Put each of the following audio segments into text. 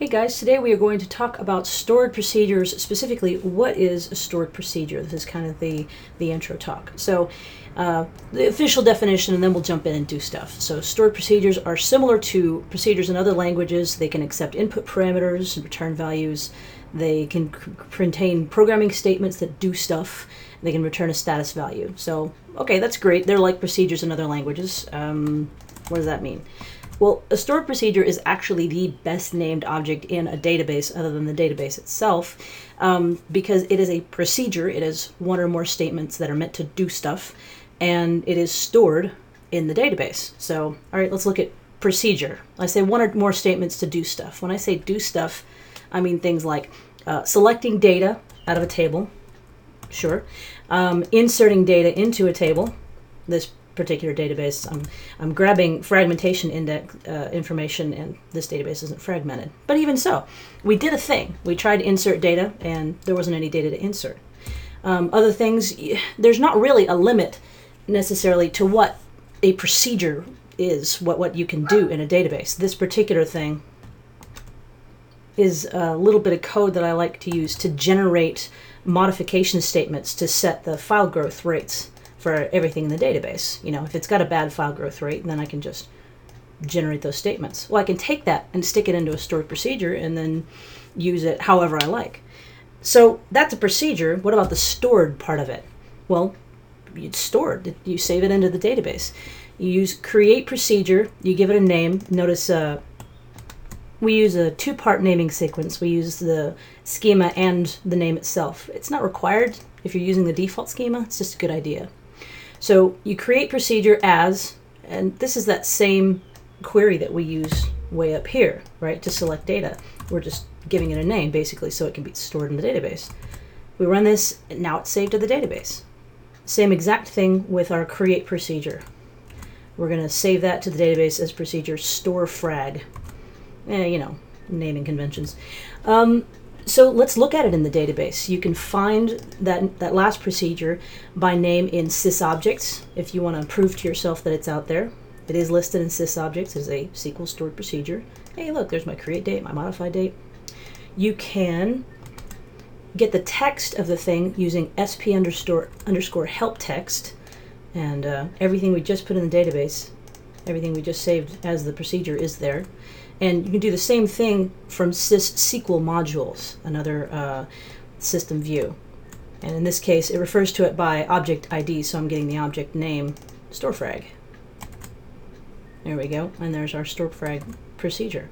Hey guys, today we are going to talk about stored procedures, specifically what is a stored procedure. This is kind of the, the intro talk. So, uh, the official definition, and then we'll jump in and do stuff. So, stored procedures are similar to procedures in other languages. They can accept input parameters and return values. They can contain programming statements that do stuff. They can return a status value. So, okay, that's great. They're like procedures in other languages. Um, what does that mean? Well, a stored procedure is actually the best named object in a database other than the database itself um, because it is a procedure. It is one or more statements that are meant to do stuff and it is stored in the database. So, all right, let's look at procedure. I say one or more statements to do stuff. When I say do stuff, I mean things like uh, selecting data out of a table, sure, um, inserting data into a table. This particular database, I'm, I'm grabbing fragmentation index uh, information, and this database isn't fragmented. But even so, we did a thing. We tried to insert data, and there wasn't any data to insert. Um, other things, there's not really a limit necessarily to what a procedure is, what, what you can do in a database. This particular thing is a little bit of code that I like to use to generate modification statements to set the file growth rates for everything in the database. You know, if it's got a bad file growth rate, then I can just generate those statements. Well, I can take that and stick it into a stored procedure and then use it however I like. So that's a procedure. What about the stored part of it? Well, it's stored. You save it into the database. You use create procedure. You give it a name. Notice uh, we use a two-part naming sequence. We use the schema and the name itself. It's not required if you're using the default schema. It's just a good idea. So you create procedure as, and this is that same query that we use way up here, right, to select data. We're just giving it a name basically so it can be stored in the database. We run this, and now it's saved to the database. Same exact thing with our create procedure. We're going to save that to the database as procedure store frag. Eh, you know, naming conventions. Um, so let's look at it in the database. You can find that, that last procedure by name in sysobjects if you want to prove to yourself that it's out there. It is listed in sysobjects as a SQL stored procedure. Hey, look, there's my create date, my modify date. You can get the text of the thing using sp underscore, underscore help text, and uh, everything we just put in the database, everything we just saved as the procedure is there. And you can do the same thing from sys-sql modules, another uh, system view. And in this case, it refers to it by object ID, so I'm getting the object name storefrag. There we go, and there's our storefrag procedure.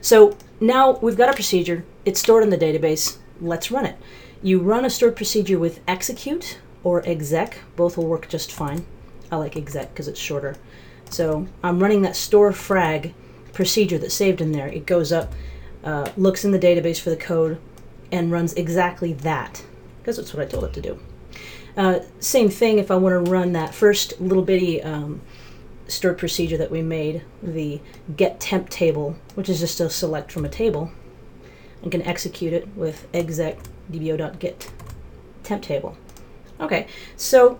So now we've got a procedure, it's stored in the database, let's run it. You run a stored procedure with execute or exec, both will work just fine. I like exec because it's shorter. So I'm running that store frag procedure that's saved in there. It goes up, uh, looks in the database for the code, and runs exactly that because that's what I told it to do. Uh, same thing if I want to run that first little bitty um, stored procedure that we made, the get temp table, which is just a select from a table. I can execute it with exec dbo.get temp table. Okay, so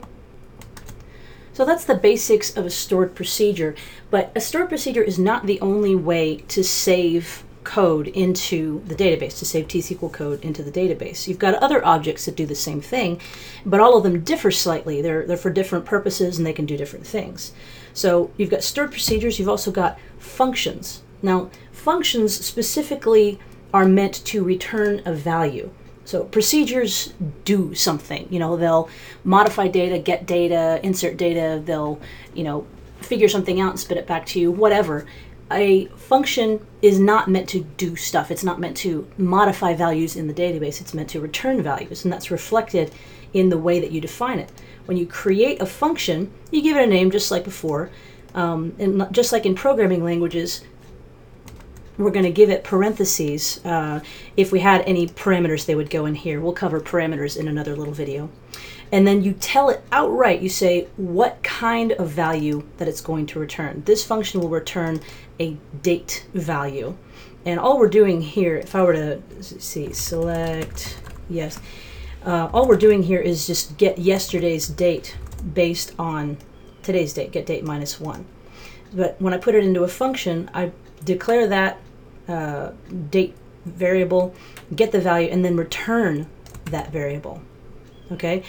so that's the basics of a stored procedure, but a stored procedure is not the only way to save code into the database, to save T-SQL code into the database. You've got other objects that do the same thing, but all of them differ slightly. They're, they're for different purposes and they can do different things. So you've got stored procedures, you've also got functions. Now, functions specifically are meant to return a value. So procedures do something. You know, they'll modify data, get data, insert data. They'll, you know, figure something out and spit it back to you. Whatever. A function is not meant to do stuff. It's not meant to modify values in the database. It's meant to return values, and that's reflected in the way that you define it. When you create a function, you give it a name just like before. Um, and just like in programming languages, we're going to give it parentheses. Uh, if we had any parameters, they would go in here. We'll cover parameters in another little video. And then you tell it outright, you say what kind of value that it's going to return. This function will return a date value. And all we're doing here, if I were to see, select, yes, uh, all we're doing here is just get yesterday's date based on today's date, get date minus one. But when I put it into a function, I declare that uh, date variable, get the value, and then return that variable. Okay,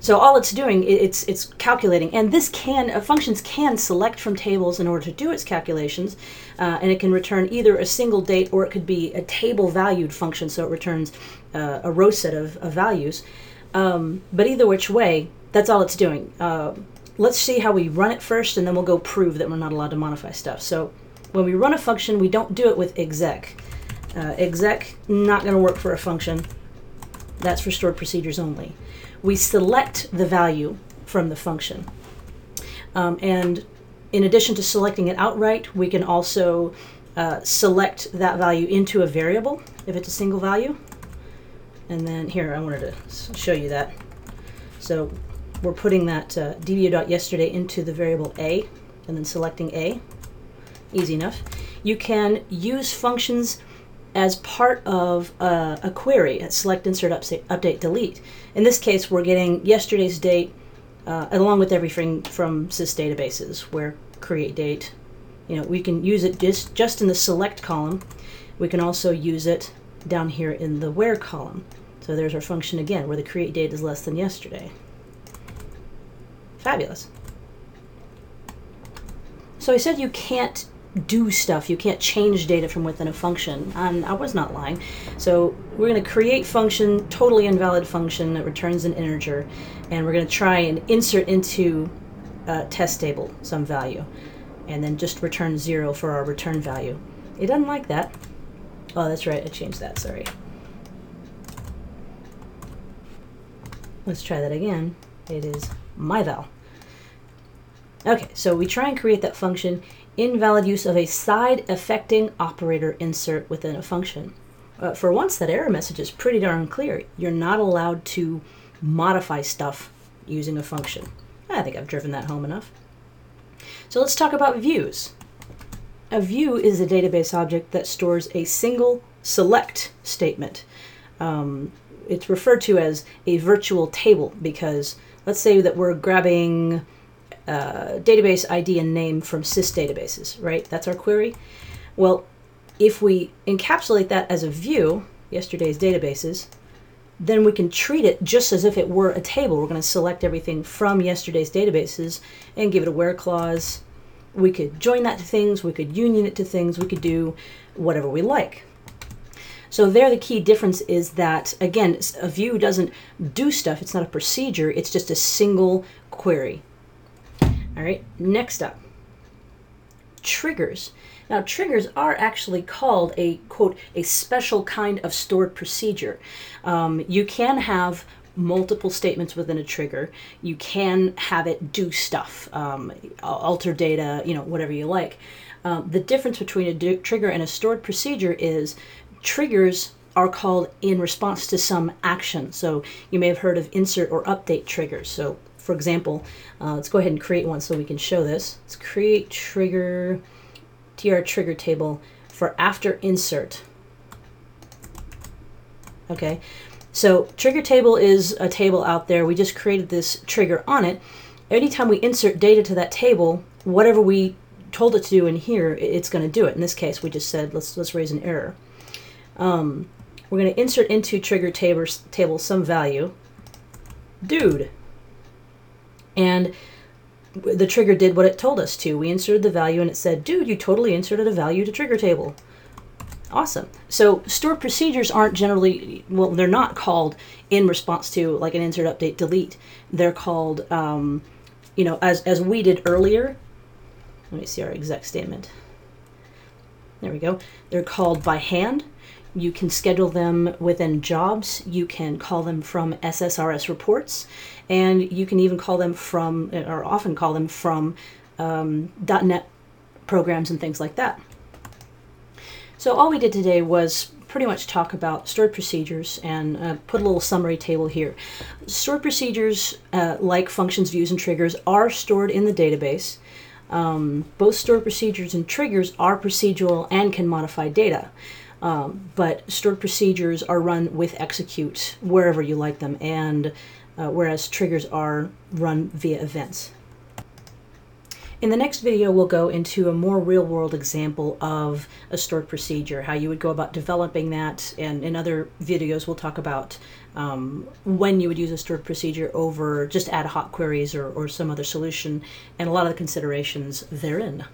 so all it's doing it's it's calculating, and this can uh, functions can select from tables in order to do its calculations, uh, and it can return either a single date or it could be a table valued function, so it returns uh, a row set of, of values. Um, but either which way, that's all it's doing. Uh, let's see how we run it first, and then we'll go prove that we're not allowed to modify stuff. So when we run a function, we don't do it with exec. Uh, exec not going to work for a function. That's for stored procedures only. We select the value from the function. Um, and in addition to selecting it outright, we can also uh, select that value into a variable if it's a single value. And then here, I wanted to show you that. So we're putting that uh, dbo.yesterday into the variable a and then selecting a. Easy enough. You can use functions as part of uh, a query, at select, insert, update, update, delete. In this case, we're getting yesterday's date uh, along with everything from sys databases, where create date, you know, we can use it just, just in the select column. We can also use it down here in the where column. So there's our function again, where the create date is less than yesterday. Fabulous. So I said you can't do stuff. You can't change data from within a function. And I was not lying. So we're going to create function, totally invalid function that returns an integer, and we're going to try and insert into a test table some value, and then just return zero for our return value. It doesn't like that. Oh, that's right. I changed that. Sorry. Let's try that again. It is my val. Okay, so we try and create that function invalid use of a side effecting operator insert within a function. Uh, for once, that error message is pretty darn clear. You're not allowed to modify stuff using a function. I think I've driven that home enough. So let's talk about views. A view is a database object that stores a single select statement. Um, it's referred to as a virtual table because let's say that we're grabbing uh, database ID and name from sys databases, right? That's our query. Well, if we encapsulate that as a view, yesterday's databases, then we can treat it just as if it were a table. We're going to select everything from yesterday's databases and give it a where clause. We could join that to things, we could union it to things, we could do whatever we like. So there the key difference is that again, a view doesn't do stuff, it's not a procedure, it's just a single query. All right, next up, triggers. Now, triggers are actually called a quote a special kind of stored procedure. Um, you can have multiple statements within a trigger. You can have it do stuff, um, alter data, you know, whatever you like. Um, the difference between a trigger and a stored procedure is triggers are called in response to some action. So you may have heard of insert or update triggers. So for example, uh, let's go ahead and create one so we can show this. Let's create trigger, tr trigger table for after insert. Okay, so trigger table is a table out there. We just created this trigger on it. Anytime we insert data to that table, whatever we told it to do in here, it's going to do it. In this case, we just said let's let's raise an error. Um, we're going to insert into trigger table, table some value. Dude, and the trigger did what it told us to. We inserted the value and it said, dude, you totally inserted a value to trigger table. Awesome. So stored procedures aren't generally, well, they're not called in response to like an insert, update, delete. They're called, um, you know, as, as we did earlier. Let me see our exec statement. There we go. They're called by hand. You can schedule them within jobs. You can call them from SSRS reports and you can even call them from, or often call them from um, .NET programs and things like that. So all we did today was pretty much talk about stored procedures and uh, put a little summary table here. Stored procedures, uh, like functions, views, and triggers, are stored in the database. Um, both stored procedures and triggers are procedural and can modify data. Um, but stored procedures are run with execute wherever you like them, and uh, whereas triggers are run via events. In the next video, we'll go into a more real world example of a stored procedure, how you would go about developing that. And in other videos, we'll talk about um, when you would use a stored procedure over just ad hoc queries or, or some other solution and a lot of the considerations therein.